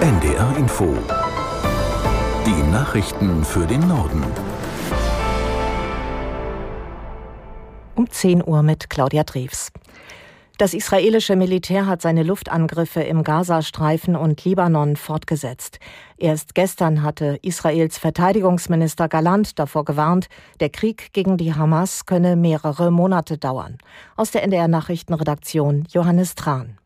NDR Info. Die Nachrichten für den Norden. Um 10 Uhr mit Claudia Drews. Das israelische Militär hat seine Luftangriffe im Gazastreifen und Libanon fortgesetzt. Erst gestern hatte Israels Verteidigungsminister Galant davor gewarnt, der Krieg gegen die Hamas könne mehrere Monate dauern. Aus der NDR Nachrichtenredaktion Johannes Tran.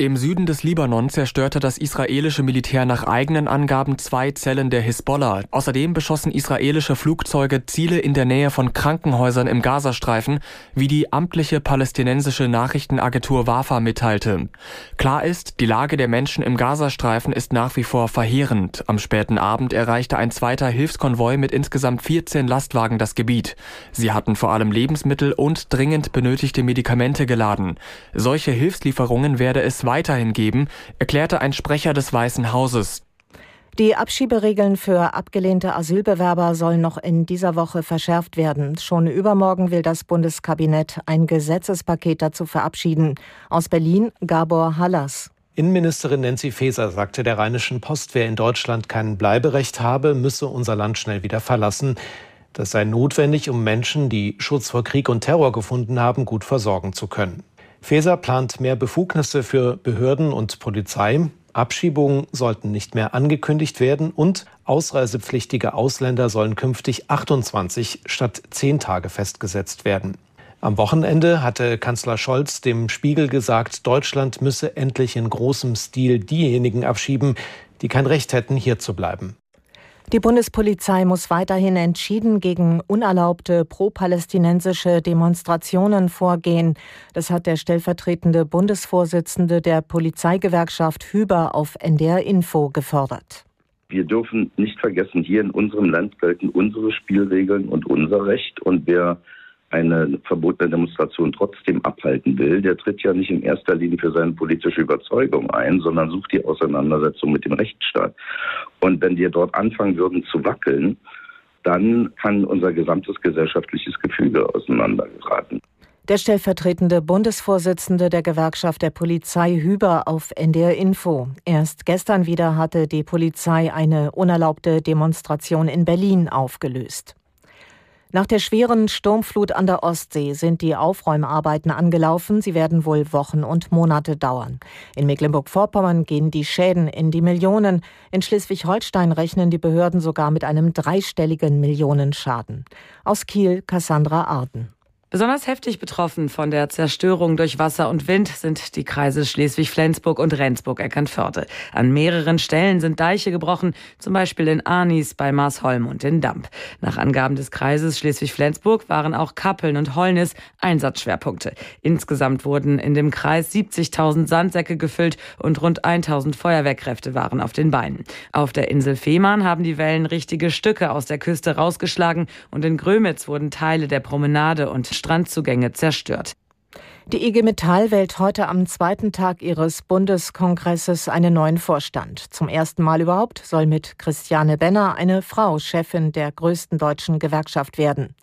Im Süden des Libanon zerstörte das israelische Militär nach eigenen Angaben zwei Zellen der Hisbollah. Außerdem beschossen israelische Flugzeuge Ziele in der Nähe von Krankenhäusern im Gazastreifen, wie die amtliche palästinensische Nachrichtenagentur WAFA mitteilte. Klar ist, die Lage der Menschen im Gazastreifen ist nach wie vor verheerend. Am späten Abend erreichte ein zweiter Hilfskonvoi mit insgesamt 14 Lastwagen das Gebiet. Sie hatten vor allem Lebensmittel und dringend benötigte Medikamente geladen. Solche Hilfslieferungen werde es weiterhin geben, erklärte ein Sprecher des Weißen Hauses. Die Abschieberegeln für abgelehnte Asylbewerber sollen noch in dieser Woche verschärft werden. Schon übermorgen will das Bundeskabinett ein Gesetzespaket dazu verabschieden. Aus Berlin Gabor Hallas. Innenministerin Nancy Faeser sagte der Rheinischen Post, wer in Deutschland kein Bleiberecht habe, müsse unser Land schnell wieder verlassen. Das sei notwendig, um Menschen, die Schutz vor Krieg und Terror gefunden haben, gut versorgen zu können. Faeser plant mehr Befugnisse für Behörden und Polizei. Abschiebungen sollten nicht mehr angekündigt werden und ausreisepflichtige Ausländer sollen künftig 28 statt 10 Tage festgesetzt werden. Am Wochenende hatte Kanzler Scholz dem Spiegel gesagt, Deutschland müsse endlich in großem Stil diejenigen abschieben, die kein Recht hätten, hier zu bleiben. Die Bundespolizei muss weiterhin entschieden gegen unerlaubte pro-palästinensische Demonstrationen vorgehen. Das hat der stellvertretende Bundesvorsitzende der Polizeigewerkschaft Hüber auf NDR Info gefordert. Wir dürfen nicht vergessen, hier in unserem Land gelten unsere Spielregeln und unser Recht. Und wer eine verbotene Demonstration trotzdem abhalten will, der tritt ja nicht in erster Linie für seine politische Überzeugung ein, sondern sucht die Auseinandersetzung mit dem Rechtsstaat. Und wenn wir dort anfangen würden zu wackeln, dann kann unser gesamtes gesellschaftliches Gefüge auseinandergeraten. Der stellvertretende Bundesvorsitzende der Gewerkschaft der Polizei Hüber auf NDR Info. Erst gestern wieder hatte die Polizei eine unerlaubte Demonstration in Berlin aufgelöst. Nach der schweren Sturmflut an der Ostsee sind die Aufräumarbeiten angelaufen. Sie werden wohl Wochen und Monate dauern. In Mecklenburg-Vorpommern gehen die Schäden in die Millionen. In Schleswig-Holstein rechnen die Behörden sogar mit einem dreistelligen Millionenschaden. Aus Kiel Cassandra Arden. Besonders heftig betroffen von der Zerstörung durch Wasser und Wind sind die Kreise Schleswig-Flensburg und Rendsburg-Eckernförde. An mehreren Stellen sind Deiche gebrochen, zum Beispiel in Arnis, bei Marsholm und in Damp. Nach Angaben des Kreises Schleswig-Flensburg waren auch Kappeln und Holnis Einsatzschwerpunkte. Insgesamt wurden in dem Kreis 70.000 Sandsäcke gefüllt und rund 1.000 Feuerwehrkräfte waren auf den Beinen. Auf der Insel Fehmarn haben die Wellen richtige Stücke aus der Küste rausgeschlagen und in Grömitz wurden Teile der Promenade und Strandzugänge zerstört. Die IG Metall wählt heute am zweiten Tag ihres Bundeskongresses einen neuen Vorstand. Zum ersten Mal überhaupt soll mit Christiane Benner eine Frau Chefin der größten deutschen Gewerkschaft werden.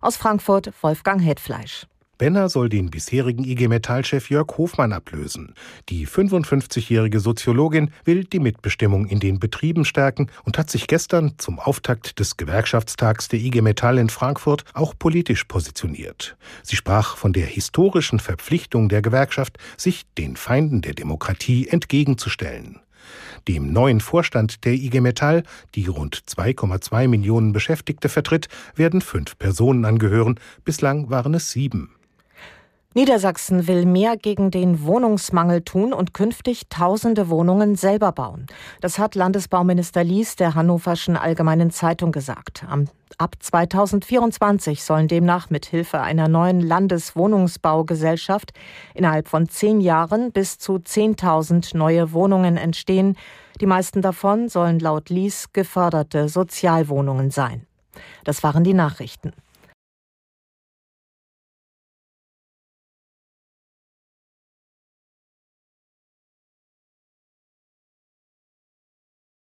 Aus Frankfurt Wolfgang Hetfleisch. Benner soll den bisherigen IG Metall-Chef Jörg Hofmann ablösen. Die 55-jährige Soziologin will die Mitbestimmung in den Betrieben stärken und hat sich gestern zum Auftakt des Gewerkschaftstags der IG Metall in Frankfurt auch politisch positioniert. Sie sprach von der historischen Verpflichtung der Gewerkschaft, sich den Feinden der Demokratie entgegenzustellen. Dem neuen Vorstand der IG Metall, die rund 2,2 Millionen Beschäftigte vertritt, werden fünf Personen angehören. Bislang waren es sieben. Niedersachsen will mehr gegen den Wohnungsmangel tun und künftig tausende Wohnungen selber bauen. Das hat Landesbauminister Lies der Hannoverschen Allgemeinen Zeitung gesagt. Ab 2024 sollen demnach mit Hilfe einer neuen Landeswohnungsbaugesellschaft innerhalb von zehn Jahren bis zu 10.000 neue Wohnungen entstehen. Die meisten davon sollen laut Lies geförderte Sozialwohnungen sein. Das waren die Nachrichten.